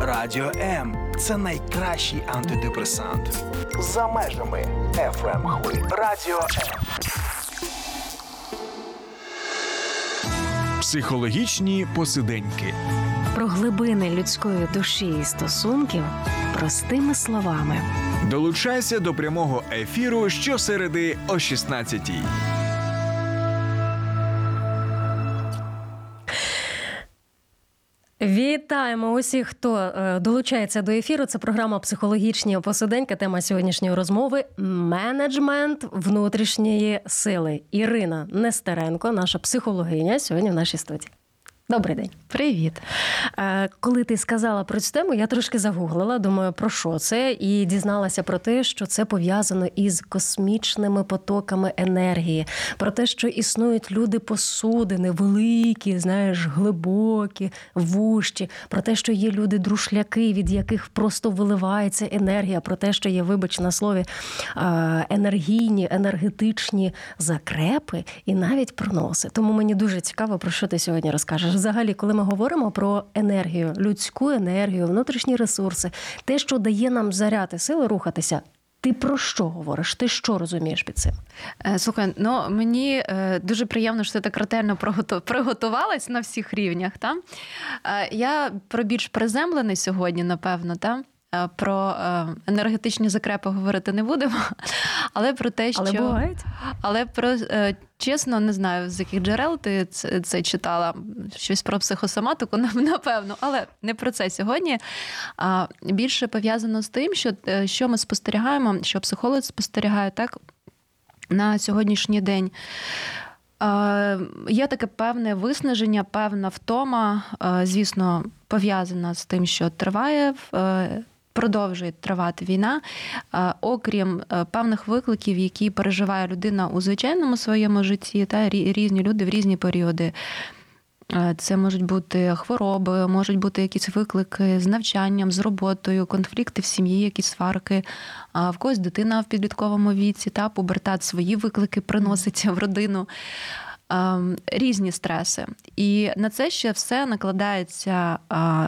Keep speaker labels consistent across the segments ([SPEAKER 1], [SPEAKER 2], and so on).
[SPEAKER 1] Радіо М це найкращий антидепресант. За межами fm хвиль. Радіо М.
[SPEAKER 2] Психологічні посиденьки.
[SPEAKER 3] Про глибини людської душі і стосунків простими словами.
[SPEAKER 2] Долучайся до прямого ефіру щосереди о 16-й.
[SPEAKER 3] Вітаємо усіх, хто е, долучається до ефіру. Це програма Психологічні посиденька. Тема сьогоднішньої розмови менеджмент внутрішньої сили. Ірина Нестеренко, наша психологиня, сьогодні в нашій студії. Добрий день.
[SPEAKER 4] Привіт.
[SPEAKER 3] Е, коли ти сказала про цю тему, я трошки загуглила, думаю, про що це, і дізналася про те, що це пов'язано із космічними потоками енергії, про те, що існують люди посудини, великі, знаєш, глибокі, вущі, про те, що є люди друшляки, від яких просто виливається енергія, про те, що є, вибач на слові, е, енергійні, енергетичні закрепи і навіть проноси. Тому мені дуже цікаво, про що ти сьогодні розкажеш взагалі, коли ми говоримо про енергію, людську енергію, внутрішні ресурси, те, що дає нам заряд і сили рухатися. Ти про що говориш? Ти що розумієш під цим?
[SPEAKER 4] Е, слухай, ну мені е, дуже приємно, що ти так ретельно приготувалась на всіх рівнях. Та? Е, я про більш приземлений сьогодні, напевно, та? Е, про е, енергетичні закрепи говорити не будемо, але про те, що
[SPEAKER 3] але бувають.
[SPEAKER 4] Але про е, чесно, не знаю, з яких джерел ти це, це читала щось про психосоматику, напевно, але не про це сьогодні. А більше пов'язано з тим, що що ми спостерігаємо, що психолог спостерігає так на сьогоднішній день. Є таке певне виснаження, певна втома, звісно, пов'язана з тим, що триває продовжує тривати війна, е, окрім е, певних викликів, які переживає людина у звичайному своєму житті, та різні люди в різні періоди. Е, це можуть бути хвороби, можуть бути якісь виклики з навчанням, з роботою, конфлікти в сім'ї, якісь сварки, А в когось дитина в підлітковому віці, та пубертат свої виклики приноситься в родину. Ем, різні стреси. І на це ще все накладається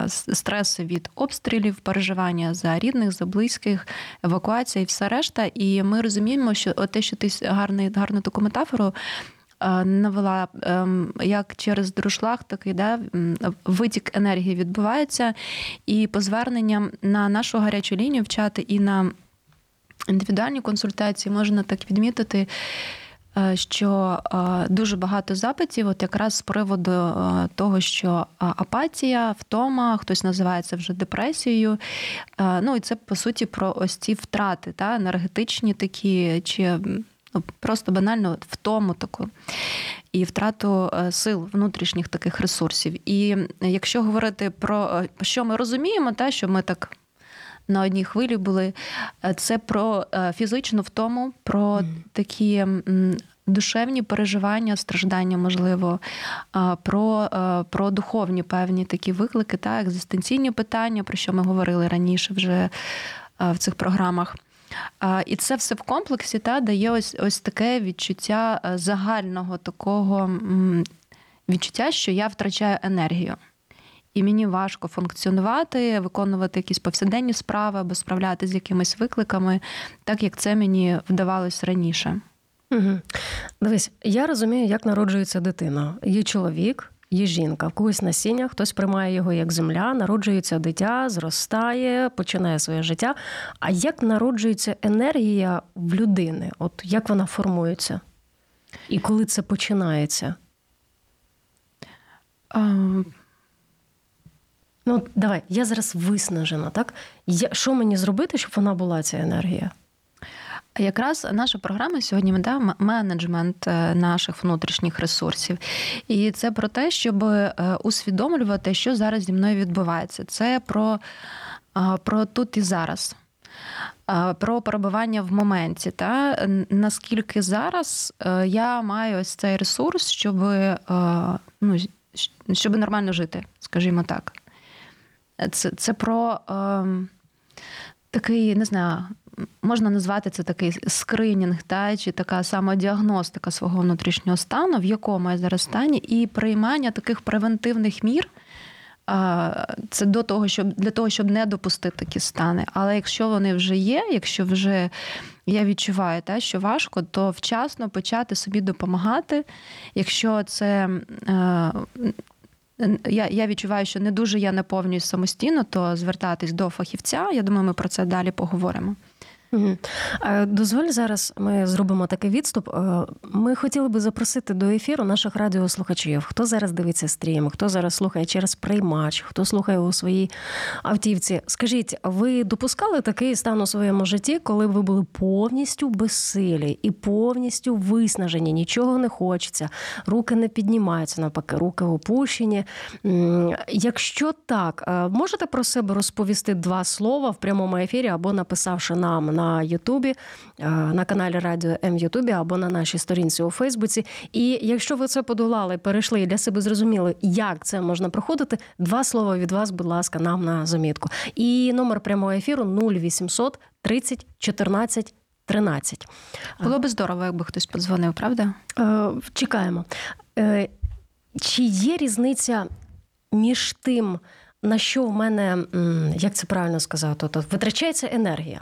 [SPEAKER 4] стреси від обстрілів, переживання за рідних, за близьких, евакуація і все решта. І ми розуміємо, що те, що ти гарний, гарну таку метафору. Е, навела ем, як через друшлаг, такий да, витік енергії відбувається, і по зверненням на нашу гарячу лінію в чати і на індивідуальні консультації можна так відмітити, що е, дуже багато запитів, от якраз з приводу е, того, що апатія, втома, хтось називає це вже депресією. Ну і це по суті про ось ці втрати, та енергетичні такі, чи ну, просто банально втому таку. І втрату сил внутрішніх таких ресурсів. І якщо говорити про що ми розуміємо, та що ми так на одній хвилі були. Е, це про е, фізичну втому, про такі. Душевні переживання, страждання, можливо, про е, про духовні певні такі виклики, та екзистенційні питання, про що ми говорили раніше вже в цих програмах. І це все в комплексі та дає ось ось таке відчуття загального такого відчуття, що я втрачаю енергію і мені важко функціонувати, виконувати якісь повсякденні справи або справлятися з якимись викликами, так як це мені вдавалось раніше.
[SPEAKER 3] Угу. Дивись, я розумію, як народжується дитина. Є чоловік, є жінка, в когось насіння, хтось приймає його як земля, народжується дитя, зростає, починає своє життя. А як народжується енергія в людини? От як вона формується? І коли це починається?
[SPEAKER 4] Um...
[SPEAKER 3] Ну, давай, я зараз виснажена, так? Я, Що мені зробити, щоб вона була ця енергія?
[SPEAKER 4] Якраз наша програма сьогодні да, менеджмент е, наших внутрішніх ресурсів. І це про те, щоб е, усвідомлювати, що зараз зі мною відбувається. Це про, про тут і зараз. Про перебування в моменті, та наскільки зараз е, я маю ось цей ресурс, щоб ну, щоб нормально жити, скажімо так. Це це про е, такий, не знаю, можна назвати це такий скринінг, та чи така самодіагностика свого внутрішнього стану, в якому я зараз стані, і приймання таких превентивних мір. Це до того, щоб для того, щоб не допустити такі стани. Але якщо вони вже є, якщо вже я відчуваю, те, що важко, то вчасно почати собі допомагати. Якщо це е, я я відчуваю, що не дуже я наповнююсь самостійно, то звертатись до фахівця. Я думаю, ми про це далі поговоримо.
[SPEAKER 3] Дозволь зараз ми зробимо такий відступ. Е, ми хотіли би запросити до ефіру наших радіослухачів, хто зараз дивиться стрім, хто зараз слухає через приймач, хто слухає у своїй автівці. Скажіть, ви допускали такий стан у своєму житті, коли ви були повністю безсилі і повністю виснажені, нічого не хочеться, руки не піднімаються, навпаки, руки опущені. Якщо так, е, можете про себе розповісти два слова в прямому ефірі або написавши нам на Ютубі, е, на каналі Радіо М Ютубі або на нашій сторінці у Фейсбуці. І якщо ви це подолали, перейшли і для себе зрозуміли, як це можна проходити, два слова від вас, будь ласка, нам на замітку. І номер прямого ефіру 0800 30 14 13.
[SPEAKER 4] Було би здорово, якби хтось подзвонив, правда?
[SPEAKER 3] Е, чекаємо. Е, чи є різниця між тим? На що в мене, як це правильно сказати, то витрачається енергія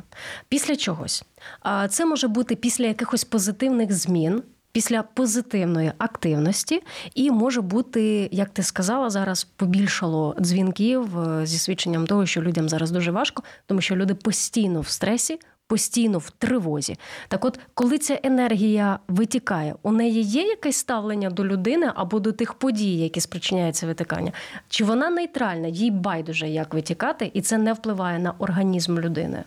[SPEAKER 3] після чогось. А це може бути після якихось позитивних змін. Після позитивної активності, і може бути, як ти сказала, зараз побільшало дзвінків е, зі свідченням того, що людям зараз дуже важко, тому що люди постійно в стресі, постійно в тривозі. Так, от, коли ця енергія витікає, у неї є якесь ставлення до людини або до тих подій, які спричиняються витикання? Чи вона нейтральна, їй байдуже як витікати, і це не впливає на організм людини?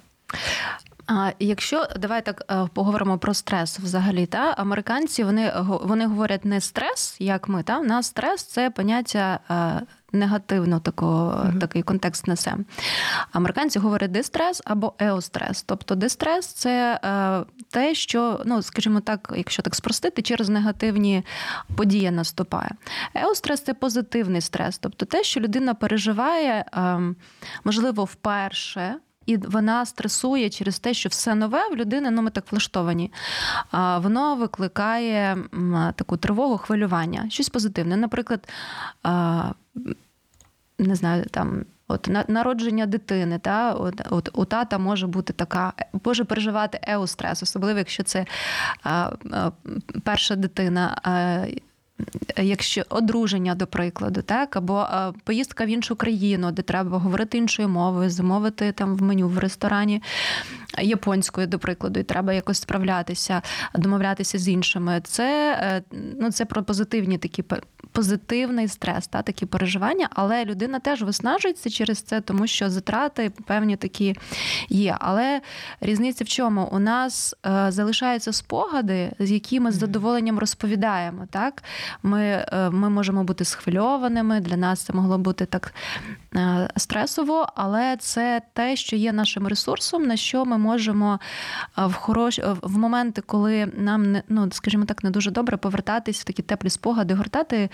[SPEAKER 4] Якщо давай так е, поговоримо про стрес взагалі, та американці вони вони говорять не стрес, як ми та в нас стрес це поняття е, негативно тако, mm-hmm. такий контекст несе. Американці говорять дистрес або еострес. Тобто дистрес це е, те, що, ну, скажімо так, якщо так спростити, через негативні події наступає. Еострес це позитивний стрес, тобто те, що людина переживає, е, можливо, вперше. І вона стресує через те, що все нове в людини, ну ми так влаштовані. Воно викликає таку тривогу, хвилювання, щось позитивне. Наприклад, не знаю, там. От народження дитини, та от, от у тата може бути така, може переживати еострес, особливо якщо це а, а, перша дитина. А, Якщо одруження, до прикладу, так, або поїздка в іншу країну, де треба говорити іншою мовою, замовити там в меню в ресторані японською, до прикладу, і треба якось справлятися, домовлятися з іншими. Це е, ну, це про позитивні такі позитивний стрес, та такі переживання, але людина теж виснажується через це, тому що затрати певні такі є. Але різниця в чому? У нас е, залишаються спогади, з якими з задоволенням розповідаємо. Так? Ми, е, Ми можемо бути схвильованими, для нас це могло бути так стресово, але це те, що є нашим ресурсом, на що ми можемо в хорош... в моменти, коли нам не ну, скажімо так, не дуже добре повертатись в такі теплі спогади, гортати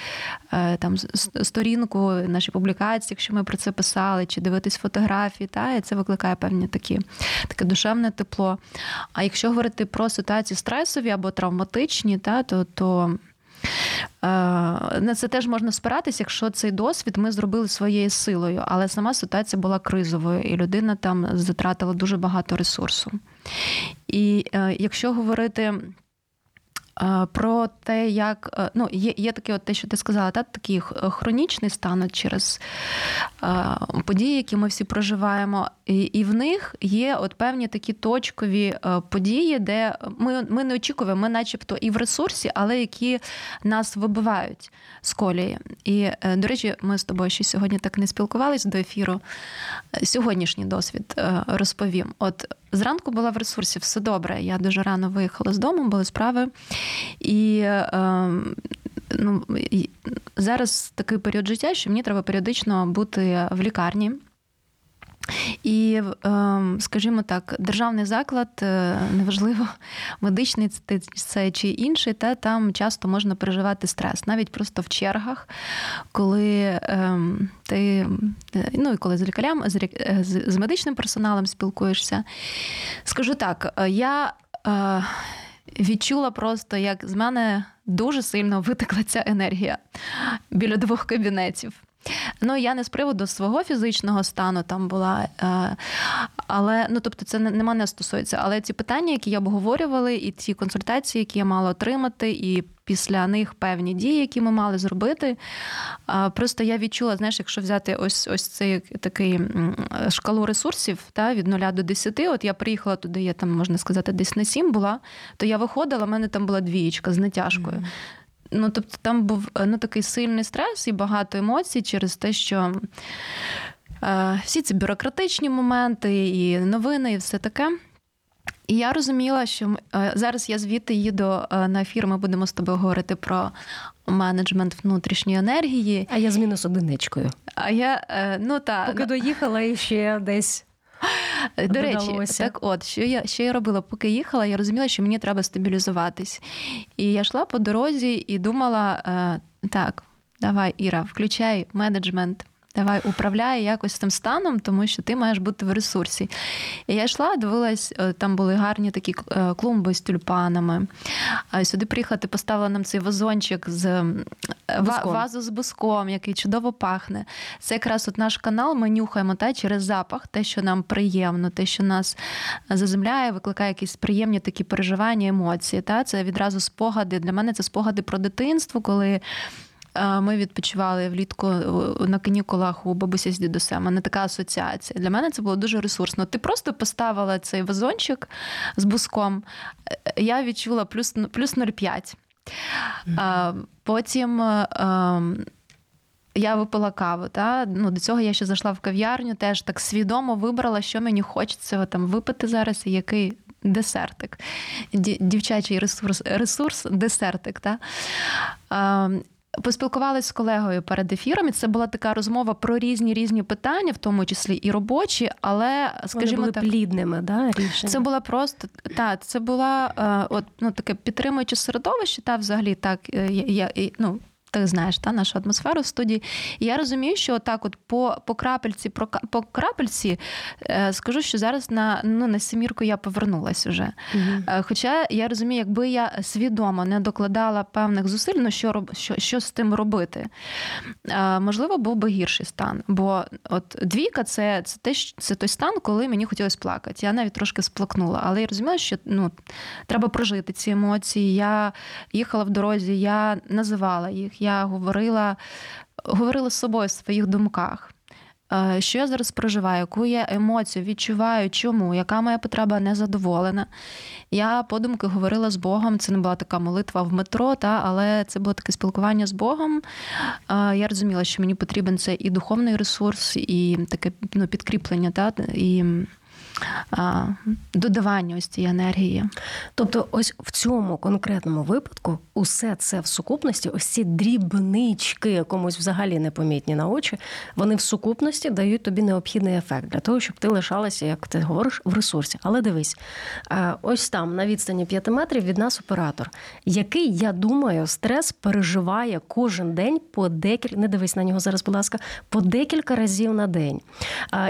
[SPEAKER 4] Е, там сторінку наші публікації, якщо ми про це писали, чи дивитись фотографії, та і це викликає певні такі таке душевне тепло. А якщо говорити про ситуації стресові або травматичні, та то то. Е, на це теж можна спиратися, якщо цей досвід ми зробили своєю силою, але сама ситуація була кризовою, і людина там затратила дуже багато ресурсу. І е, якщо говорити про те, як е, ну, є є таке, от те, що ти сказала, та, такий хронічний стан через події, які ми всі проживаємо, і і в них є от певні такі точкові е, події, де ми ми не очікуємо, ми начебто і в ресурсі, але які нас вибивають з колії. І, е, до речі, ми з тобою ще сьогодні так не спілкувалися до ефіру. Сьогоднішній досвід розповім. От Зранку була в ресурсі, все добре. Я дуже рано виїхала з дому, були справи. І е, ну, зараз такий період життя, що мені треба періодично бути в лікарні. І, ем, скажімо так, державний заклад, е, неважливо, медичний це чи інший, та там часто можна переживати стрес, навіть просто в чергах, коли ем, ти ну і коли з лікарям, з медичним персоналом спілкуєшся. Скажу так, я відчула просто, як з мене дуже сильно витекла ця енергія біля двох кабінетів. Ну, я не з приводу свого фізичного стану там була, е, але ну тобто це не мене стосується. Але ці питання, які я обговорювала, і ці консультації, які я мала отримати, і після них певні дії, які ми мали зробити. Просто я відчула, знаєш, якщо взяти ось ось цей такий шкалу ресурсів та, від 0 до 10, от я приїхала туди, я там, можна сказати, десь на 7 була, то я виходила, в мене там була двієчка з натяжкою. Mm-hmm. Ну, тобто, там був ну, такий сильний стрес і багато емоцій через те, що е, всі ці бюрократичні моменти, і новини, і все таке. І я розуміла, що е, зараз я звідти їду е, на ефір, ми будемо з тобою говорити про менеджмент внутрішньої енергії.
[SPEAKER 3] А я з мінус одиничкою.
[SPEAKER 4] А я, е, ну та
[SPEAKER 3] Поки доїхала і ще десь.
[SPEAKER 4] До речі, так от, що я що я робила, поки їхала, я розуміла, що мені треба стабілізуватись. І я йшла по дорозі і думала: так, давай, Іра, включай менеджмент давай управляй якось цим станом, тому що ти маєш бути в ресурсі. І я йшла, дивилась, е, там були гарні такі е, клумби з тюльпанами. Сюди приїхати, поставила нам цей вазончик з е, буском. вазу з буском, який чудово пахне. Це якраз от наш канал, ми нюхаємо та, через запах, те, що нам приємно, те, що нас заземляє, викликає якісь приємні такі переживання, емоції. Та? Це відразу спогади. Для мене це спогади про дитинство, коли. Ми відпочивали влітку на канікулах у бабусі з дідусем. мене така асоціація. Для мене це було дуже ресурсно. Ти просто поставила цей вазончик з буском. Е, я відчула плюс плюс 0,5. Mm-hmm. Потім. Ем, я випила каву. Та? Ну, До цього я ще зайшла в кав'ярню, теж так свідомо вибрала, що мені хочеться там випити зараз, і який десертик. Дівчачий ресурс, ресурс десертик. Та? Поспілкувалися з колегою перед ефіром. і Це була така розмова про різні різні питання, в тому числі і робочі, але скажімо
[SPEAKER 3] Вони були
[SPEAKER 4] так,
[SPEAKER 3] плідними, да, рішення?
[SPEAKER 4] Це була просто та це була е, от ну таке підтримуюче середовище. Та взагалі так е, я, я ну ти знаєш та нашу атмосферу в студії. І я розумію, що так, от по по крапельці, по крапельці е, скажу, що зараз на ну, на семірку я повернулась уже. Угу. Хоча я розумію, якби я свідомо не докладала певних зусиль, ну що що, що з тим робити, е, можливо, був би гірший стан. Бо от двійка це це, те, це той стан, коли мені хотілося плакати. Я навіть трошки сплакнула, але я розуміла, що ну, треба прожити ці емоції. Я їхала в дорозі, я називала їх я говорила говорила з собою в своїх думках. Е, що я зараз проживаю, яку я емоцію відчуваю, чому, яка моя потреба незадоволена. Я подумки говорила з Богом. Це не була така молитва в метро, та, але це було таке спілкування з Богом. Е, я розуміла, що мені потрібен це і духовний ресурс, і таке ну, підкріплення. Та, і додавання ось цієї енергії.
[SPEAKER 3] Тобто, ось в цьому конкретному випадку усе це в сукупності, ось ці дрібнички, комусь взагалі непомітні на очі, вони в сукупності дають тобі необхідний ефект для того, щоб ти лишалася, як ти говориш, в ресурсі. Але дивись, ось там на відстані 5 метрів від нас оператор, який, я думаю, стрес переживає кожен день по декілька, не дивись на нього зараз, будь ласка, по декілька разів на день.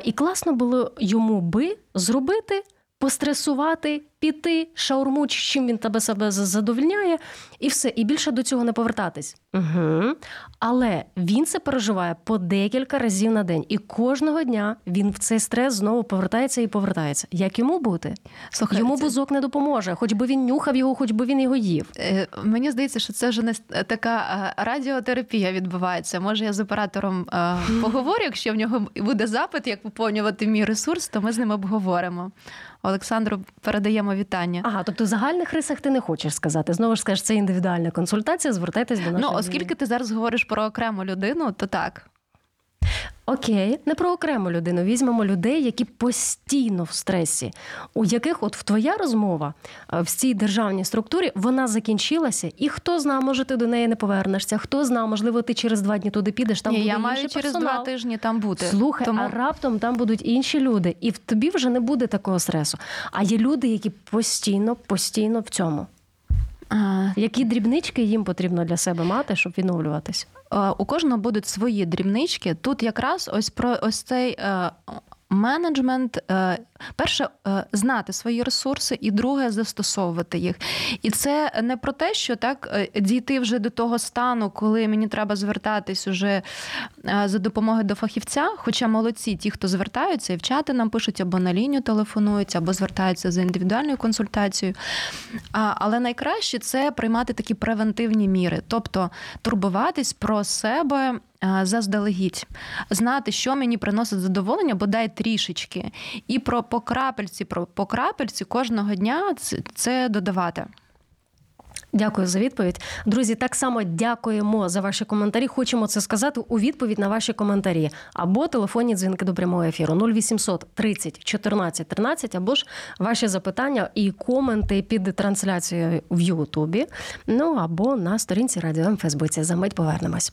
[SPEAKER 3] І класно було йому би зробити, постресувати, піти, шаурму, чим він тебе себе задовільняє, і все. І більше до цього не повертатись. Угу. Але він це переживає по декілька разів на день. І кожного дня він в цей стрес знову повертається і повертається. Як йому бути? Слухай, йому це... бузок не допоможе, хоч би він нюхав його, хоч би він його їв.
[SPEAKER 4] Е, мені здається, що це вже не така е, радіотерапія відбувається. Може, я з оператором е, поговорю, якщо в нього буде запит, як поповнювати мій ресурс, то ми з ним обговоримо. Олександру передаємо вітання.
[SPEAKER 3] Ага, тобто в загальних рисах ти не хочеш сказати. Знову ж скажеш, це індивідуальна консультація. Звертайтесь до нашої.
[SPEAKER 4] Ну, оскільки ти зараз говориш про окрему людину, то так.
[SPEAKER 3] Окей, не про окрему людину. Візьмемо людей, які постійно в стресі, у яких от в твоя розмова в цій державній структурі вона закінчилася, і хто зна, може ти до неї не повернешся, хто зна, можливо, ти через два дні туди підеш. Там
[SPEAKER 4] Ні,
[SPEAKER 3] буде
[SPEAKER 4] я маю
[SPEAKER 3] інший
[SPEAKER 4] через
[SPEAKER 3] персонал.
[SPEAKER 4] два тижні там бути.
[SPEAKER 3] Слухай,
[SPEAKER 4] Тому...
[SPEAKER 3] а раптом там будуть інші люди, і в тобі вже не буде такого стресу. А є люди, які постійно, постійно в цьому.
[SPEAKER 4] А,
[SPEAKER 3] Які дрібнички їм потрібно для себе мати, щоб відновлюватися?
[SPEAKER 4] Е, У кожного будуть свої дрібнички. Тут якраз ось про ось цей е, менеджмент. е, Перше, е, знати свої ресурси, і друге застосовувати їх. І це не про те, що так е, дійти вже до того стану, коли мені треба звертатись уже за допомогою до фахівця. Хоча молодці, ті, хто звертаються, і в чати нам пишуть або на лінію телефонують, або звертаються за індивідуальною консультацією. Але найкраще це приймати такі превентивні міри, тобто турбуватись про себе. Е, Заздалегідь знати, що мені приносить задоволення, бодай трішечки, і про по крапельці, про по крапельці кожного дня це, додавати.
[SPEAKER 3] Дякую за відповідь. Друзі, так само дякуємо за ваші коментарі. Хочемо це сказати у відповідь на ваші коментарі або телефонні дзвінки до прямого ефіру 0800 30 14 13, або ж ваші запитання і коменти під трансляцією в Ютубі. Ну або на сторінці Радіо М Фейсбуці. За мить повернемось.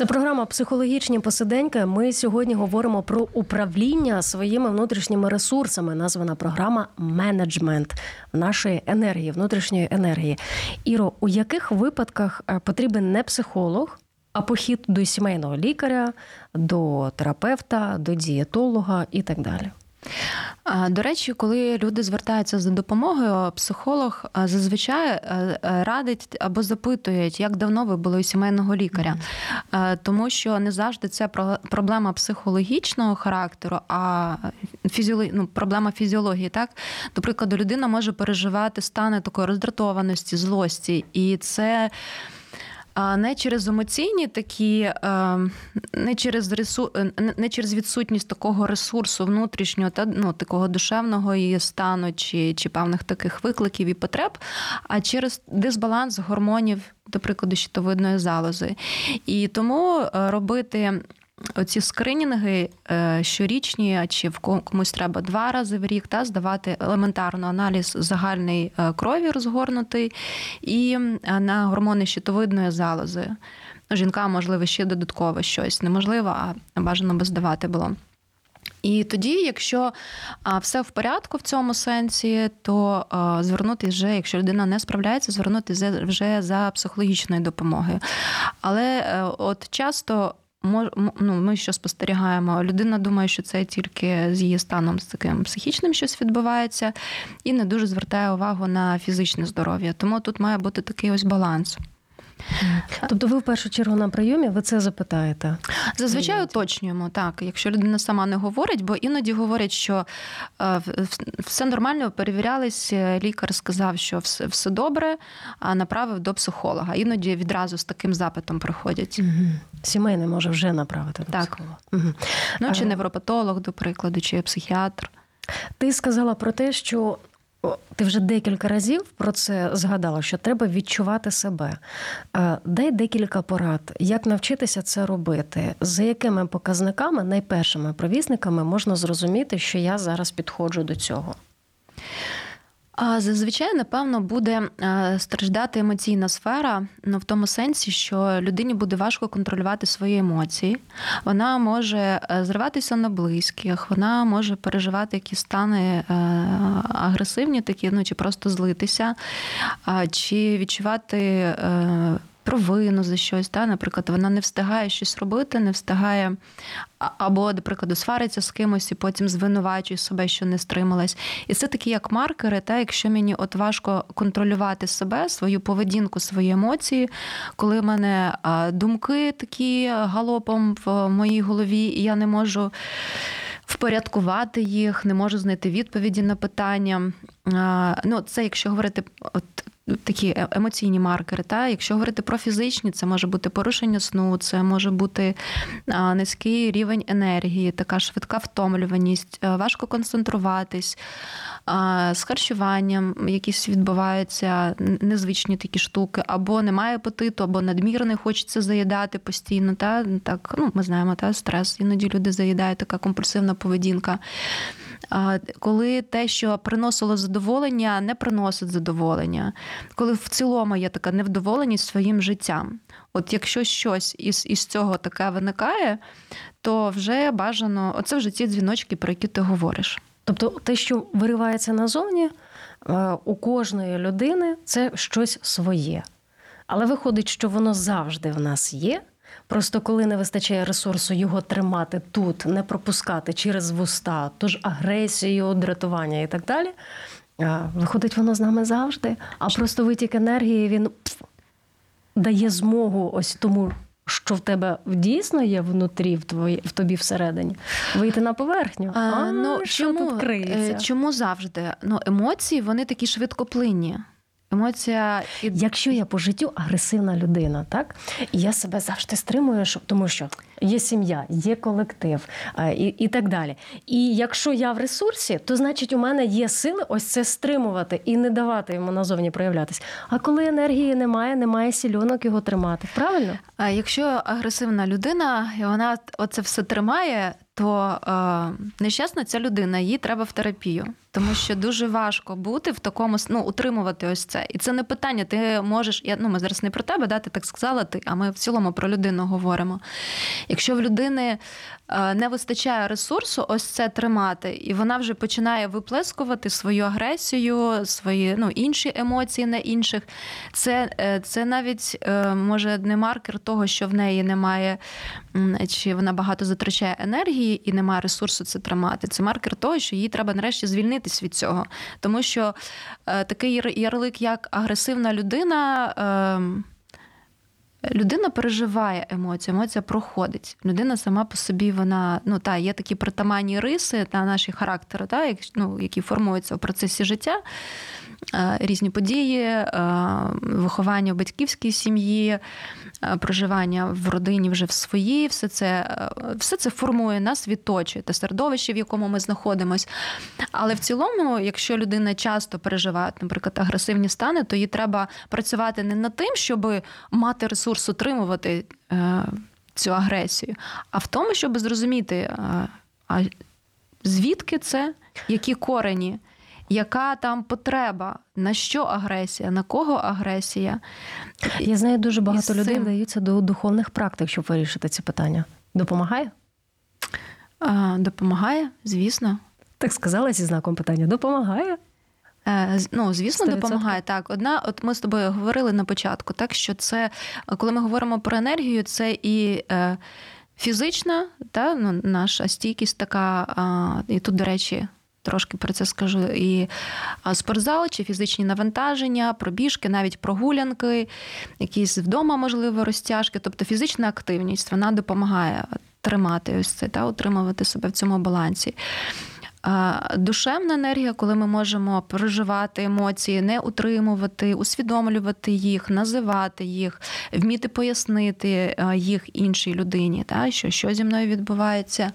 [SPEAKER 3] Це програма Психологічні посиденьки. Ми сьогодні говоримо про управління своїми внутрішніми ресурсами. Названа програма менеджмент нашої енергії, внутрішньої енергії. Іро, у яких випадках е, потрібен не психолог, а похід до сімейного лікаря, до терапевта, до дієтолога і так далі?
[SPEAKER 4] До речі, коли люди звертаються за допомогою, психолог зазвичай а, а, радить або запитують, як давно ви були у сімейного лікаря, тому що не завжди це проблема психологічного характеру, а фізіолог... ну, проблема фізіології. Так, до прикладу, людина може переживати стани такої роздратованості, злості, і це. А не через емоційні такі, е, не через ресу... е, не через відсутність такого ресурсу внутрішнього та ну такого душевного її стану чи, чи певних таких викликів і потреб, а через дисбаланс гормонів, до прикладу, щитовидної залози. І тому е, робити. Оці скринінги е, щорічні, чи в ко- комусь треба два рази в рік, та здавати елементарно аналіз загальної е, крові розгорнутий і е, на гормони щитовидної залози. Жінкам, можливо, ще додатково щось неможливо, а бажано би здавати було. І тоді, якщо все в порядку в цьому сенсі, то звернутися вже, якщо людина не справляється, звернутися вже за психологічною допомогою. Але от часто ну, ми що спостерігаємо, людина думає, що це тільки з її станом з таким психічним щось відбувається, і не дуже звертає увагу на фізичне здоров'я. Тому тут має бути такий ось баланс.
[SPEAKER 3] Тобто, ви в першу чергу на прийомі ви це запитаєте?
[SPEAKER 4] Зазвичай уточнюємо так, якщо людина сама не говорить, бо іноді говорять, що е, все нормально, перевірялись, е, лікар сказав, що все, добре, а направив до психолога. Іноді відразу з таким запитом приходять.
[SPEAKER 3] Угу. Сімейний може вже направити до
[SPEAKER 4] Так.
[SPEAKER 3] психолога. Угу.
[SPEAKER 4] Ну чи невропатолог, до прикладу, чи психіатр.
[SPEAKER 3] Ти сказала про те, що ти вже декілька разів про це згадала, що треба відчувати себе. Дай декілька порад, як навчитися це робити, за якими показниками, найпершими провісниками можна зрозуміти, що я зараз підходжу до цього.
[SPEAKER 4] Зазвичай, напевно, буде е, страждати емоційна сфера, ну в тому сенсі, що людині буде важко контролювати свої емоції. Вона може е, зриватися на близьких, вона може переживати якісь стани е, агресивні, такі, ну чи просто злитися, чи відчувати. Провину за щось. Та? Наприклад, вона не встигає щось робити, не встигає або, до прикладу, свариться з кимось і потім звинувачує себе, що не стрималась. І це такі як маркери, та якщо мені от важко контролювати себе, свою поведінку, свої емоції, коли в мене думки такі галопом в моїй голові, і я не можу. Впорядкувати їх, не можу знайти відповіді на питання. Ну, це якщо говорити от такі е, емоційні маркери. Та? Якщо говорити про фізичні, це може бути порушення сну, це може бути низький рівень енергії, така швидка втомлюваність, е, важко концентруватись. З харчуванням якісь відбуваються незвичні такі штуки, або немає апетиту, або надмірний хочеться заїдати постійно. Та? Так, ну, Ми знаємо, та стрес. Іноді люди заїдають така компульсивна поведінка коли те, що приносило задоволення, не приносить задоволення, коли в цілому є така невдоволеність своїм життям. От якщо щось із із цього таке виникає, то вже бажано оце вже ті дзвіночки, про які ти говориш.
[SPEAKER 3] Тобто те, що виривається назовні, е, у кожної людини це щось своє. Але виходить, що воно завжди в нас є, Просто коли не вистачає ресурсу його тримати тут, не пропускати через вуста, тож агресію, дратування і так далі. Виходить, воно з нами завжди. А просто витік енергії він дає змогу ось тому, що в тебе дійсно є внутрі, в твої, в тобі всередині, вийти на поверхню. А, а ну, що чому, тут криється?
[SPEAKER 4] Е, чому завжди? Ну, Емоції вони такі швидкоплинні. Емоція,
[SPEAKER 3] якщо я по життю агресивна людина, так і я себе завжди стримую, щоб тому що є сім'я, є колектив і і так далі. І якщо я в ресурсі, то значить у мене є сили ось це стримувати і не давати йому назовні проявлятися. А коли енергії немає, немає сільонок його тримати. Правильно?
[SPEAKER 4] А якщо агресивна людина, і вона оце все тримає, то е, нещасна ця людина, їй треба в терапію, тому що дуже важко бути в такому ну, утримувати ось це. І це не питання. Ти можеш, я ну ми зараз не про тебе, да, ти так сказала, ти, а ми в цілому про людину говоримо. Якщо в людини е, не вистачає ресурсу, ось це тримати, і вона вже починає виплескувати свою агресію, свої ну, інші емоції на інших, це е, це навіть е, може не маркер того, що в неї немає, чи вона багато затрачає енергії і немає ресурсу це тримати. Це маркер того, що їй треба нарешті звільнитись від цього. Тому що такий ярлик, як агресивна людина. Людина переживає емоції, емоція проходить. Людина сама по собі, вона ну та є такі притаманні риси та наші характери, та, ну, які формуються в процесі життя. Е, різні події, е, виховання в батьківській сім'ї, е, проживання в родині вже в своїй, все це все це формує нас, відточує те середовище, в якому ми знаходимося. Але в цілому, якщо людина часто переживає, наприклад, агресивні стани, то їй треба працювати не над тим, щоб мати ресурс утримувати цю агресію, а в тому, щоб зрозуміти, а звідки це, які корені яка там потреба, на що агресія, на кого агресія.
[SPEAKER 3] Я знаю, дуже багато людей вдаються до духовних практик, щоб вирішити ці питання. Допомагає?
[SPEAKER 4] А, Допомагає, звісно.
[SPEAKER 3] Так сказала зі знаком питання. Допомагає?
[SPEAKER 4] Е, ну, звісно, 100%. допомагає так. Одна, от ми з тобою говорили на початку, так що це, коли ми говоримо про енергію, це і е, фізична, та, ну, наша стійкість така, а, і тут, до речі, Трошки про це скажу. І спортзал, чи фізичні навантаження, пробіжки, навіть прогулянки, якісь вдома, можливо, розтяжки. Тобто фізична активність вона допомагає тримати ось це та утримувати себе в цьому балансі. Душевна енергія, коли ми можемо проживати емоції, не утримувати, усвідомлювати їх, називати їх, вміти пояснити їх іншій людині, та, що що зі мною відбувається,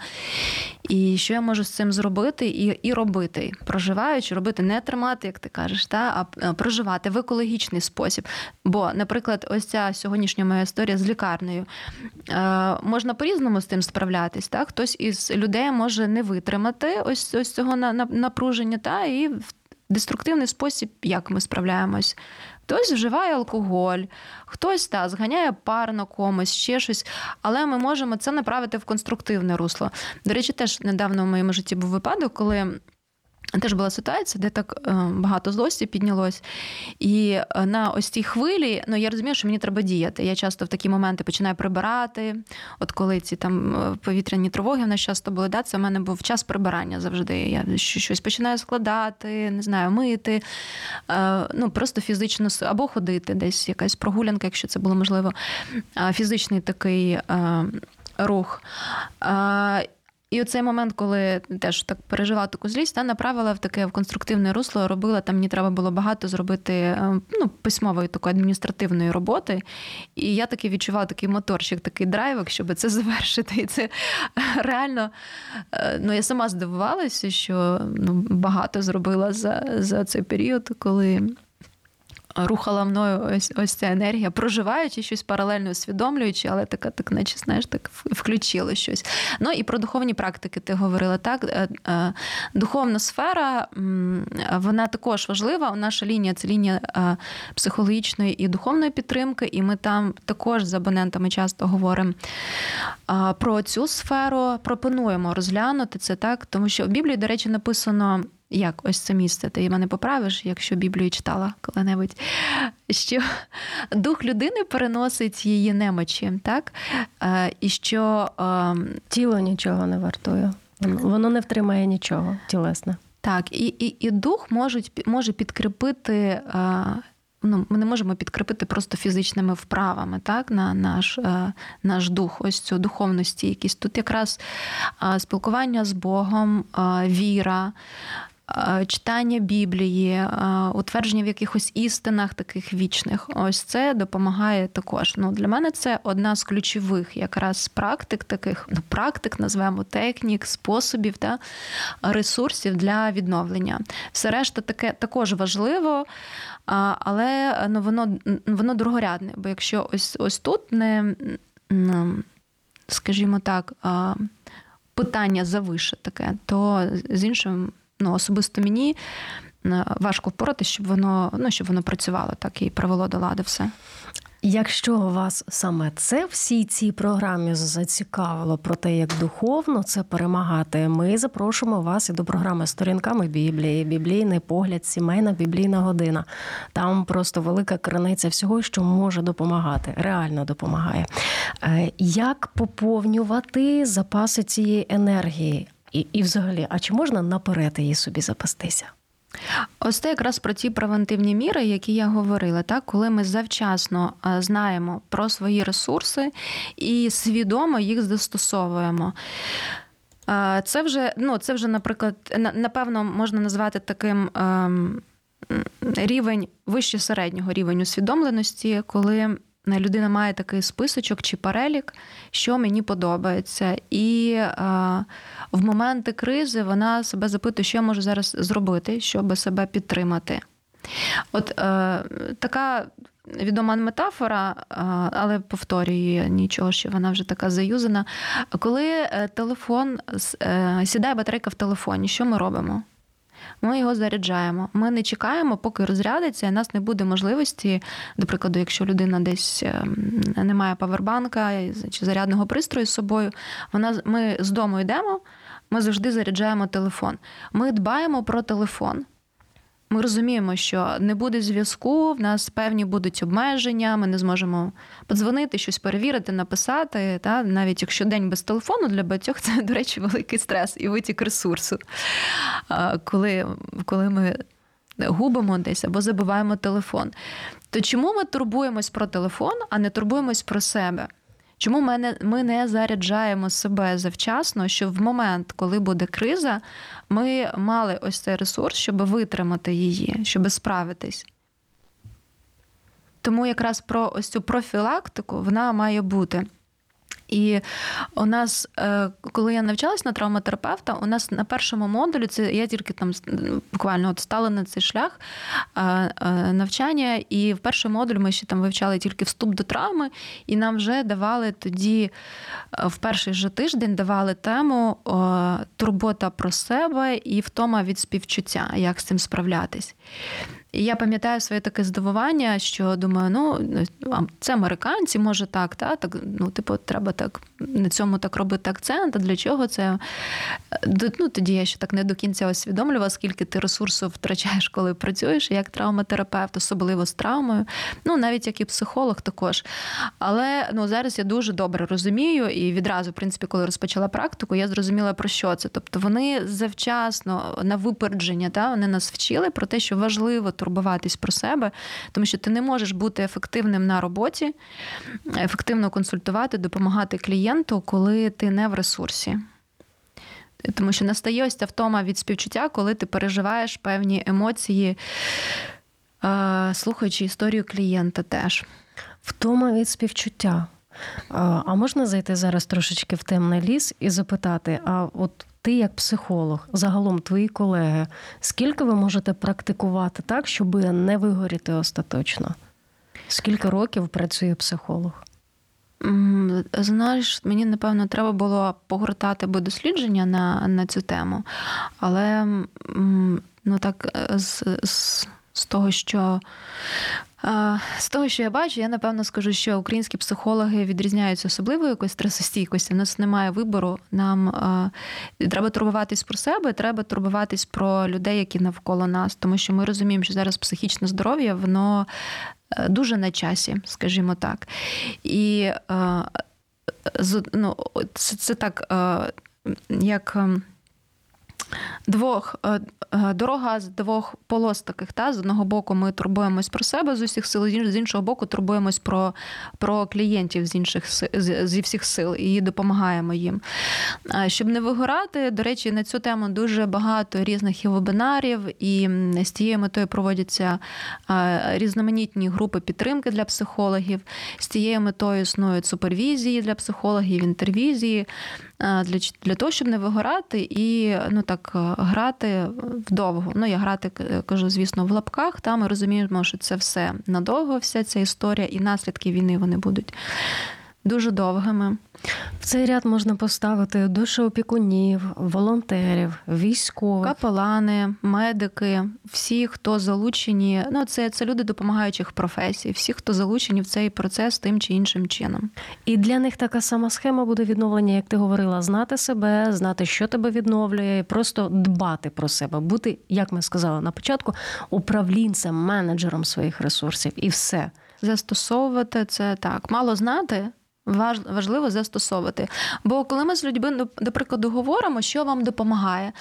[SPEAKER 4] і що я можу з цим зробити і і робити, проживаючи, робити не тримати, як ти кажеш, та, а проживати в екологічний спосіб. Бо, наприклад, ось ця сьогоднішня моя історія з лікарнею можна по-різному з цим справлятись. Та? Хтось із людей може не витримати ось ось цього напруження, та і в деструктивний спосіб, як ми справляємось. Хтось вживає алкоголь, хтось та зганяє пар на комусь, ще щось, але ми можемо це направити в конструктивне русло. До речі, теж недавно в моєму житті був випадок, коли Теж була ситуація, де так е, багато злості піднялось. І е, на ось цій хвилі, ну я розумію, що мені треба діяти. Я часто в такі моменти починаю прибирати. От коли ці там е, повітряні тривоги в нас часто були, да, це в мене був час прибирання завжди. Я щось починаю складати, не знаю, мити, ну просто фізично або ходити, десь якась прогулянка, якщо це було можливо, фізичний такий рух. І оцей момент, коли теж так пережила таку злість, та направила в таке в конструктивне русло, робила там, мені треба було багато зробити е, ну, письмової такої адміністративної роботи. І я таки відчувала такий моторчик, такий драйвик, щоб це завершити. І це реально е, ну, я сама здивувалася, що ну, багато зробила за, за цей період, коли рухала мною ось ось ця енергія, проживаючи щось паралельно усвідомлюючи, але така, так, наче знаєш, так включили щось. Ну і про духовні практики ти говорила так. Е, е, духовна сфера вона також важлива. Наша лінія це лінія е, психологічної і духовної підтримки, і ми там також з абонентами часто говоримо про цю сферу. Пропонуємо розглянути це так, тому що в Біблії, до речі, написано як ось це місце, ти мене поправиш, якщо Біблію читала коли-небудь, що дух людини переносить її немочі, так? Е, і що
[SPEAKER 3] ем, тіло нічого не вартує. Воно не втримає нічого тілесне.
[SPEAKER 4] Так, і і, і дух можуть, може підкріпити. Е, ну, Ми не можемо підкріпити просто фізичними вправами так, на наш е, наш дух, ось цю духовну стійкість. Тут якраз спілкування з Богом, віра, читання Біблії, е, утвердження в якихось істинах таких вічних. Ось це допомагає також. Ну, Для мене це одна з ключових якраз практик, таких ну, практик, назвемо технік, способів та ресурсів для відновлення. Все решта таке також важливо, але ну, воно воно другорядне. Бо якщо ось ось тут не, скажімо так, питання завише таке, то з іншим ну, особисто мені е, важко впоратися, щоб воно ну, щоб воно працювало так і привело до лади все.
[SPEAKER 3] Якщо вас саме це всій цій програмі зацікавило про те, як духовно це перемагати, ми запрошуємо вас і до програми Сторінками Біблії, біблійний погляд, сімейна біблійна година. Там просто велика криниця всього, що може допомагати, реально допомагає. Е, як поповнювати запаси цієї енергії? І, і взагалі, а чи можна наперед її собі запастися?
[SPEAKER 4] Ось це якраз про ті превентивні міри, які я говорила, так коли ми завчасно е, знаємо про свої ресурси і свідомо їх застосовуємо. Е, це вже, ну, це вже, наприклад, напевно, можна назвати таким ем, рівень вище середнього рівень усвідомленості, коли людина має такий списочок чи перелік, що мені подобається. І а, в моменти кризи вона себе запитує, що я можу зараз зробити, щоб себе підтримати. От е, така відома метафора, але повторюю нічого, що вона вже така заюзана. Коли е, телефон е, сідає батарейка в телефоні, що ми робимо? Ми його заряджаємо. Ми не чекаємо, поки розрядиться, і нас не буде можливості, до прикладу, якщо людина десь ем, не має павербанка чи зарядного пристрою з собою, вона ми з дому йдемо, ми завжди заряджаємо телефон. Ми дбаємо про телефон. Ми розуміємо, що не буде зв'язку, в нас певні будуть обмеження, ми не зможемо подзвонити, щось перевірити, написати. Та? Навіть якщо день без телефону для багатьох, це, до речі, великий стрес і витік ресурсу. Коли, Коли ми губимо десь або забуваємо телефон. То чому ми турбуємось про телефон, а не турбуємось про себе? Чому ми не, заряджаємо себе завчасно, щоб в момент, коли буде криза, ми мали ось цей ресурс, щоб витримати її, щоб справитись? Тому якраз про ось цю профілактику вона має бути. І у нас, е, коли я навчалась на травматерапевта, у нас на першому модулі це я тільки там буквально от стала на цей шлях е, е, навчання, і в перший модуль ми ще там вивчали тільки вступ до травми, і нам вже давали тоді в перший же тиждень давали тему турбота про себе і втома від співчуття, як з цим справлятись. Я пам'ятаю своє таке здивування, що думаю, ну це американці, може так, та так ну, типу, треба так на цьому так робити акцент. А для чого це? Ну, Тоді я ще так не до кінця усвідомлювала, скільки ти ресурсу втрачаєш, коли працюєш, як травматерапевт, особливо з травмою. Ну, навіть як і психолог також. Але ну, зараз я дуже добре розумію, і відразу, в принципі, коли розпочала практику, я зрозуміла про що це. Тобто вони завчасно на випередження, та, вони нас вчили про те, що важливо турбуватись про себе, тому що ти не можеш бути ефективним на роботі, ефективно консультувати, допомагати клієнту, коли ти не в ресурсі. Тому що настає ось ця втома від співчуття, коли ти переживаєш певні емоції, слухаючи історію клієнта теж.
[SPEAKER 3] Втома від співчуття. А можна зайти зараз трошечки в темний ліс і запитати: а от ти, як психолог, загалом твої колеги, скільки ви можете практикувати так, щоб не вигоріти остаточно? Скільки років працює психолог?
[SPEAKER 4] Знаєш, мені напевно треба було погортати би дослідження на на цю тему, але ну так е, з, з, з того, що з того, що я бачу, я напевно скажу, що українські психологи відрізняються особливою якоюсь стресостійкості. У нас немає вибору. Нам треба турбуватись про себе, треба турбуватись про людей, які навколо нас, тому що ми розуміємо, що зараз психічне здоров'я, воно е, дуже на часі, скажімо так. І ну, це, це так, як. Двох е, е, дорога з двох полос таких. Та? З одного боку, ми турбуємось про себе з усіх сил, з іншого боку, турбуємось про про клієнтів з інших зі всіх сил і допомагаємо їм. Щоб не вигорати, до речі, на цю тему дуже багато різних і вебінарів, і з тією метою проводяться різноманітні групи підтримки для психологів. З тією метою існують супервізії для психологів, інтервізії для для того, щоб не вигорати і ну так грати вдовго. Ну, я грати кажу, звісно, в лапках. Та ми розуміємо, що це все надовго, вся ця історія, і наслідки війни вони будуть дуже довгими.
[SPEAKER 3] В цей ряд можна поставити душеопікунів, волонтерів, військових,
[SPEAKER 4] капелани, медики, всі, хто залучені. Ну, це це люди допомагаючих професій, всі, хто залучені в цей процес тим чи іншим чином.
[SPEAKER 3] І для них така сама схема буде відновлення, як ти говорила, знати себе, знати, що тебе відновлює, і просто дбати про себе, бути, як ми сказали на початку, управлінцем, менеджером своїх ресурсів, і все.
[SPEAKER 4] Застосовувати це так, мало знати важливо застосовувати. Бо коли ми з людьми, до прикладу, говоримо, що вам допомагає,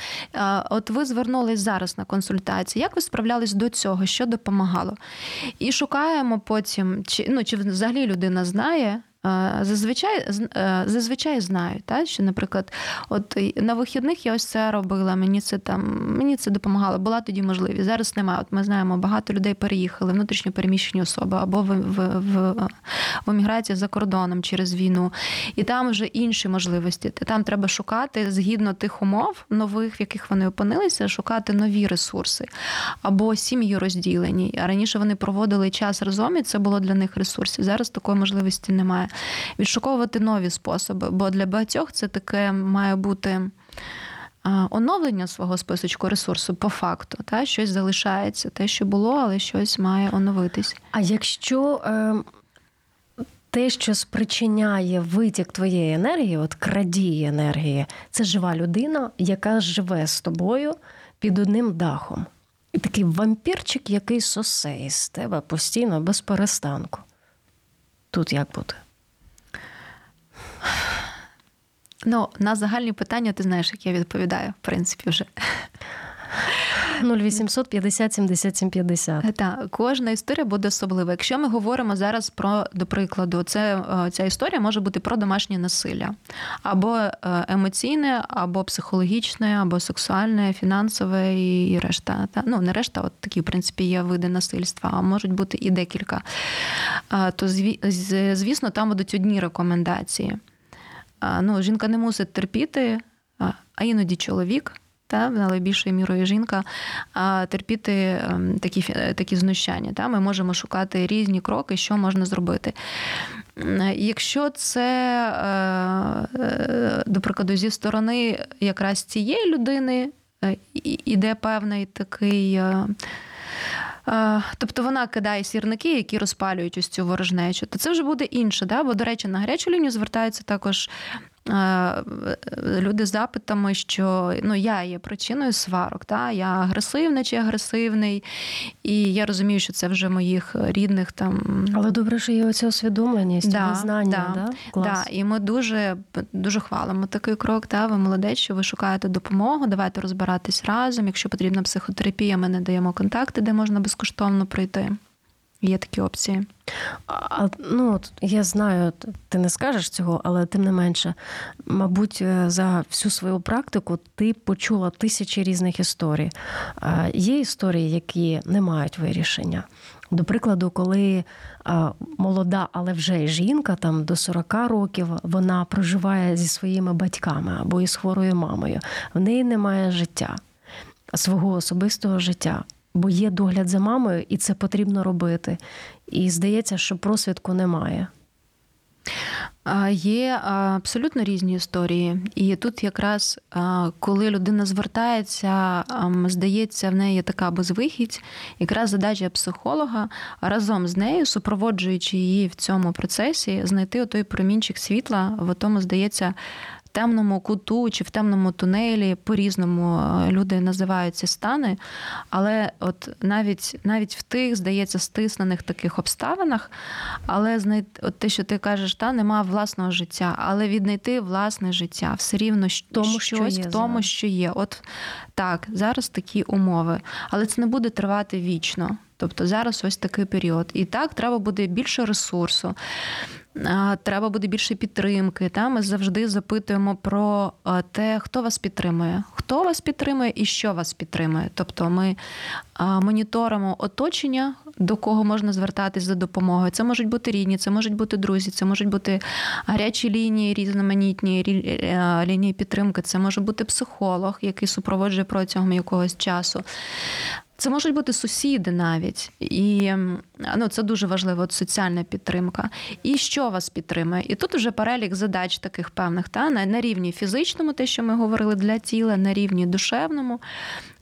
[SPEAKER 4] от ви звернулись зараз на консультацію, як ви справлялись до цього, що допомагало? І шукаємо потім, чи ну чи взагалі людина знає. Зазвичай е, зазвичай знаю, та, що, наприклад, от на вихідних я ось це робила, мені це там мені це допомагало, була тоді можливість. Зараз немає. От ми знаємо, багато людей переїхали, внутрішньо переміщені особи або в в, в, в еміграції за кордоном через війну. І там вже інші можливості. Там треба шукати згідно тих умов нових, в яких вони опинилися, шукати нові ресурси або сім'ї розділені. Раніше вони проводили час разом, і це було для них ресурсів. Зараз такої можливості немає відшуковувати нові способи, бо для багатьох це таке має бути. Оновлення свого списочку ресурсу по факту, та щось залишається, те, що було, але щось має оновитись.
[SPEAKER 3] А якщо е, те, що спричиняє витік твоєї енергії, от крадіє енергії, це жива людина, яка живе з тобою під одним дахом. І такий вампірчик, який сосе із тебе постійно без перестанку. Тут як бути?
[SPEAKER 4] Ну, на загальні питання ти знаєш, як я відповідаю, в принципі, вже.
[SPEAKER 3] 0800 50 77 50.
[SPEAKER 4] Так, кожна історія буде особлива. Якщо ми говоримо зараз про, до прикладу, це е, ця історія може бути про домашнє насилля, або е, емоційне, або психологічне, або сексуальне, фінансове і решта. Та ну не решта, от такі, в принципі, є види насильства, а можуть бути і декілька. То звісно, там будуть одні рекомендації. Ну, Жінка не мусить терпіти, а іноді чоловік та але більшою мірою жінка, терпіти ем, такі такі знущання. Та Ми можемо шукати різні кроки, що можна зробити. Якщо це, е, е, до прикладу, зі сторони якраз цієї людини е, іде певний такий Тобто вона кидає сірники, які розпалюють ось цю ворожнечу, то це вже буде інше. Да? Бо, до речі, на гарячу лінію звертаються також люди з запитами, що ну, я є причиною сварок, та? я агресивна чи агресивний, і я розумію, що це вже моїх рідних там.
[SPEAKER 3] Але добре, що є оця усвідомленість,
[SPEAKER 4] да,
[SPEAKER 3] визнання. Да,
[SPEAKER 4] да, Клас. Да, І ми дуже дуже хвалимо такий крок. Та? Ви молодець, що ви шукаєте допомогу, давайте розбиратись разом. Якщо потрібна психотерапія, ми не даємо контакти, де можна безкоштовно прийти. Є такі опції.
[SPEAKER 3] А, Ну, Я знаю, ти не скажеш цього, але тим не менше, мабуть, е, за всю свою практику ти почула тисячі різних історій. Є історії, які не мають вирішення. До прикладу, коли молода, але вже жінка, там до 40 років, вона проживає зі своїми батьками або із хворою мамою, в неї немає життя, свого особистого життя бо є догляд за мамою, і це потрібно робити. І здається, що просвідку немає.
[SPEAKER 4] Є абсолютно різні історії, і тут якраз коли людина звертається, здається, в неї така безвихідь, якраз задача психолога разом з нею, супроводжуючи її в цьому процесі, знайти той промінчик світла, в тому здається темному куту чи в темному тунелі по-різному е, люди називають ці стани. Але от навіть навіть в тих, здається, стиснених таких обставинах, але знайти, от те, що ти кажеш, та нема власного життя, але віднайти власне життя все рівно тому, щось що в тому, що є. От так, зараз такі умови, але це не буде тривати вічно. Тобто зараз ось такий період. І так треба буде більше ресурсу треба буде більше підтримки. Та Ми завжди запитуємо про те, хто вас підтримує, хто вас підтримує і що вас підтримує. Тобто ми моніторимо оточення, до кого можна звертатись за допомогою. Це можуть бути рідні, це можуть бути друзі, це можуть бути гарячі лінії, різноманітні е, лінії підтримки. Це може бути психолог, який супроводжує протягом якогось часу. Це можуть бути сусіди навіть, і ну, це дуже важливо, от соціальна підтримка. І що вас підтримує? І тут вже перелік задач таких певних, та на, на рівні фізичному, те, що ми говорили для тіла, на рівні душевному,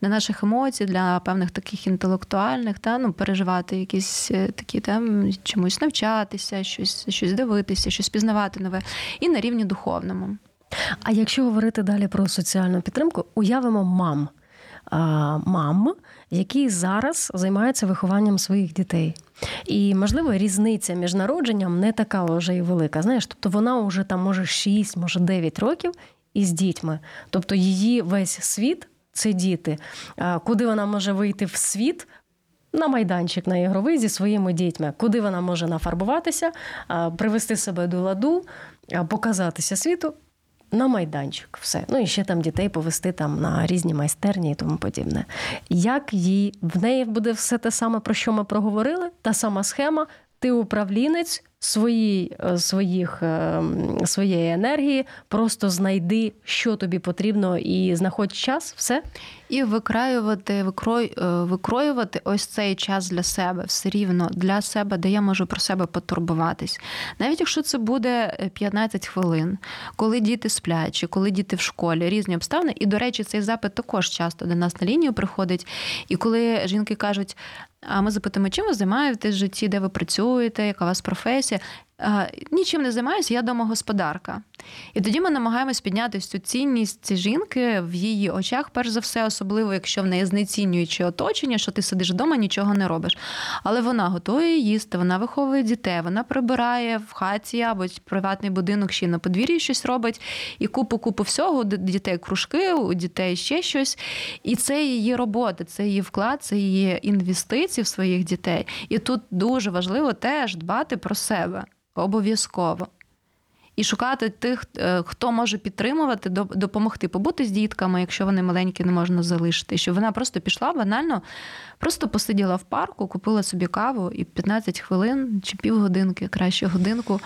[SPEAKER 4] для наших емоцій, для певних таких інтелектуальних, та ну переживати якісь е, такі там чомусь навчатися, щось, щось дивитися, щось пізнавати нове, і на рівні духовному.
[SPEAKER 3] А якщо говорити далі про соціальну підтримку, уявимо мам. Мам, які зараз займаються вихованням своїх дітей. І, можливо, різниця між народженням не така вже і велика. Знаєш, тобто вона вже там може 6, може 9 років із дітьми. Тобто її весь світ це діти. Куди вона може вийти в світ? На майданчик на ігровий зі своїми дітьми, куди вона може нафарбуватися, привести себе до ладу, показатися світу на майданчик, все. Ну і ще там дітей повести там на різні майстерні і тому подібне. Як їй в неї буде все те саме, про що ми проговорили? Та сама схема. Ти управлінець свої, е, своїх, е, своєї енергії, просто знайди, що тобі потрібно, і знаходь час, все.
[SPEAKER 4] І викраювати, викрой, е, викроювати ось цей час для себе, все рівно для себе, де я можу про себе потурбуватись. Навіть якщо це буде 15 хвилин, коли діти сплять, чи коли діти в школі, різні обставини. І, до речі, цей запит також часто до нас на лінію приходить. І коли жінки кажуть, а ми запитаємо, чим ви займаєтесь в житті, де ви працюєте, яка у вас професія? Нічим не займаюся, я домогосподарка. І тоді ми намагаємось підняти цю цінність жінки в її очах, перш за все, особливо, якщо в неї знецінююче оточення, що ти сидиш вдома, нічого не робиш. Але вона готує їсти, вона виховує дітей, вона прибирає в хаті або приватний будинок, ще на подвір'ї щось робить, і купу-купу всього, у дітей кружки, у дітей ще щось. І це її робота, це її вклад, це її інвестиції в своїх дітей. І тут дуже важливо теж дбати про себе обов'язково і шукати тих, е, хто може підтримувати, допомогти, побути з дітками, якщо вони маленькі, не можна залишити. Щоб вона просто пішла банально, просто посиділа в парку, купила собі каву і 15 хвилин чи півгодинки, краще годинку,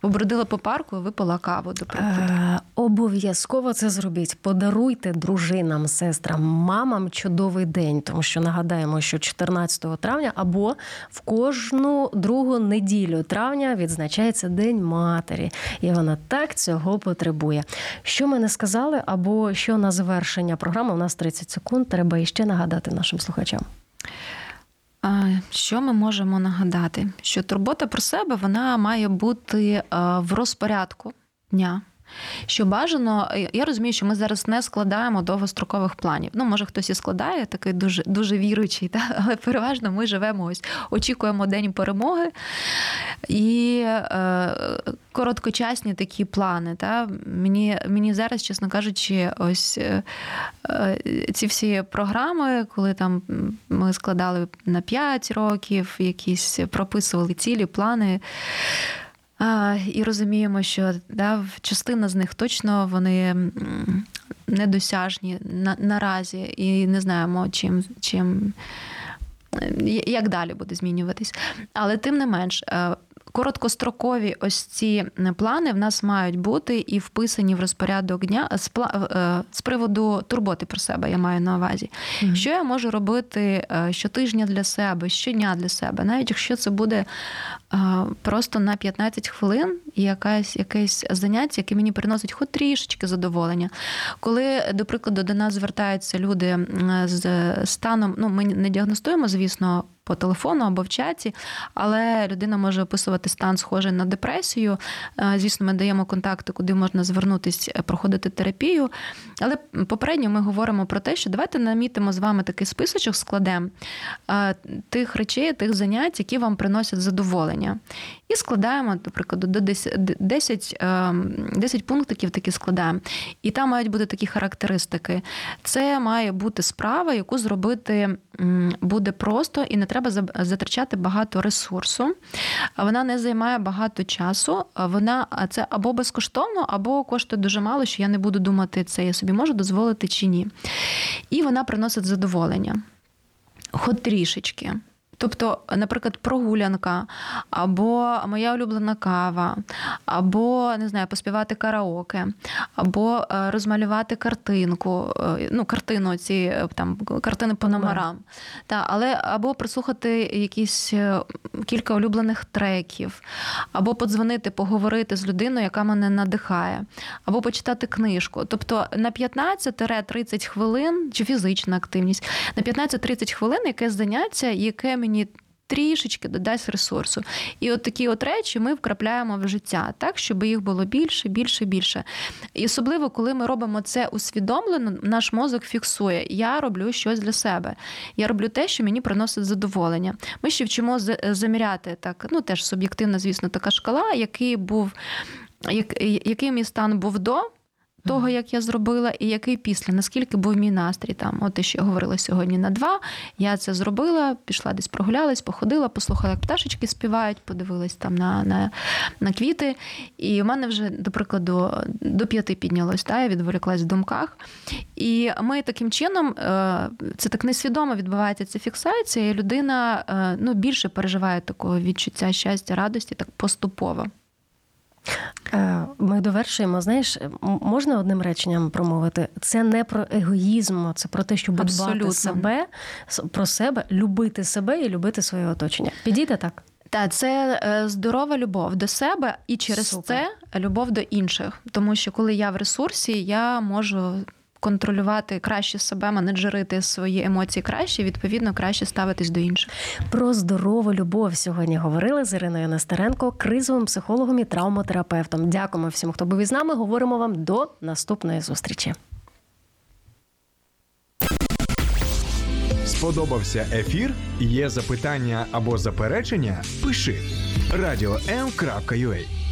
[SPEAKER 4] побродила по парку, випила каву. до
[SPEAKER 3] Е, Обов'язково це зробіть. Подаруйте дружинам, сестрам, мамам чудовий день, тому що нагадаємо, що 14 травня або в кожну другу неділю травня відзначається День матері і вона так цього потребує. Що ми не сказали, або що на завершення програми у нас 30 секунд, треба іще нагадати нашим слухачам.
[SPEAKER 4] Що ми можемо нагадати? Що турбота про себе вона має бути в розпорядку дня. Що бажано, е, я розумію, що ми зараз не складаємо довгострокових планів. Ну, може, хтось і складає, такий дуже дуже віруючий, та? але переважно ми живемо ось, очікуємо день перемоги і е, короткочасні такі плани. Та? Мені мені зараз, чесно кажучи, ось е, е, ці всі програми, коли там ми складали на 5 років, якісь прописували цілі, плани. А, І розуміємо, що да, частина з них точно вони недосяжні на, наразі, і не знаємо, чим, чим як далі буде змінюватись. Але тим не менш, короткострокові ось ці плани в нас мають бути і вписані в розпорядок дня з е, з приводу турботи про себе. Я маю на увазі, mm-hmm. що я можу робити е, щотижня для себе, щодня для себе, навіть якщо це буде е, просто на 15 хвилин і якась якесь заняття, яке мені приносить хоч трішечки задоволення. Коли, до прикладу, до нас звертаються люди з станом, ну ми не діагностуємо, звісно по телефону або в чаті, але людина може описувати стан схожий на депресію. Е, звісно, ми даємо контакти, куди можна звернутися, е, проходити терапію. Але попередньо ми говоримо про те, що давайте намітимо з вами такий списочок, складемо е, тих речей, тих занять, які вам приносять задоволення. І складаємо, до прикладу, до 10 10, 10 пунктиків такі складаємо. І там мають бути такі характеристики. Це має бути справа, яку зробити буде просто і не треба затрачати багато ресурсу. Вона не займає багато часу. Вона це або безкоштовно, або коштує дуже мало, що я не буду думати, це я собі можу дозволити чи ні. І вона приносить задоволення. Хоч трішечки. Тобто, наприклад, прогулянка, або моя улюблена кава, або не знаю, поспівати караоке, або е, розмалювати картинку, е, ну, картину, ці е, там картини по номерам. Та, але Або прослухати якісь кілька улюблених треків, або подзвонити, поговорити з людиною, яка мене надихає, або почитати книжку. Тобто на 15-30 хвилин, чи фізична активність, на 15-30 хвилин якесь заняття, яке мені трішечки додасть ресурсу. І от такі от речі ми вкрапляємо в життя, так, щоб їх було більше, більше, більше. І особливо, коли ми робимо це усвідомлено, наш мозок фіксує. Я роблю щось для себе. Я роблю те, що мені приносить задоволення. Ми ще вчимо заміряти так, ну теж суб'єктивна, звісно, така шкала, який був. Який мій стан був до того, як я зробила, і який після, наскільки був мій настрій там. От те, що я говорила сьогодні на два. Я це зробила, пішла десь прогулялась, походила, послухала, як пташечки співають, подивилась там на на, на квіти. І в мене вже, до прикладу, до п'яти піднялось, та, я відволіклась в думках. І ми таким чином, е, це так несвідомо відбувається ця фіксація, і людина е, ну, більше переживає такого відчуття щастя, радості так поступово.
[SPEAKER 3] Е, ми довершуємо. Знаєш, можна одним реченням промовити? Це не про егоїзм, це про те, щоб Абсолютно. дбати себе про себе, любити себе і любити своє оточення. Підійде так?
[SPEAKER 4] Та це е, здорова любов до себе і через Супер. це любов до інших. Тому що коли я в ресурсі, я можу контролювати краще себе, менеджерити свої емоції краще, відповідно, краще ставитись до інших.
[SPEAKER 3] Про здорову любов сьогодні говорили з Іриною Нестеренко, кризовим психологом і травмотерапевтом. Дякуємо всім, хто був із нами. Говоримо вам до наступної зустрічі.
[SPEAKER 2] Сподобався ефір? Є запитання або заперечення? Пиши радіом.ua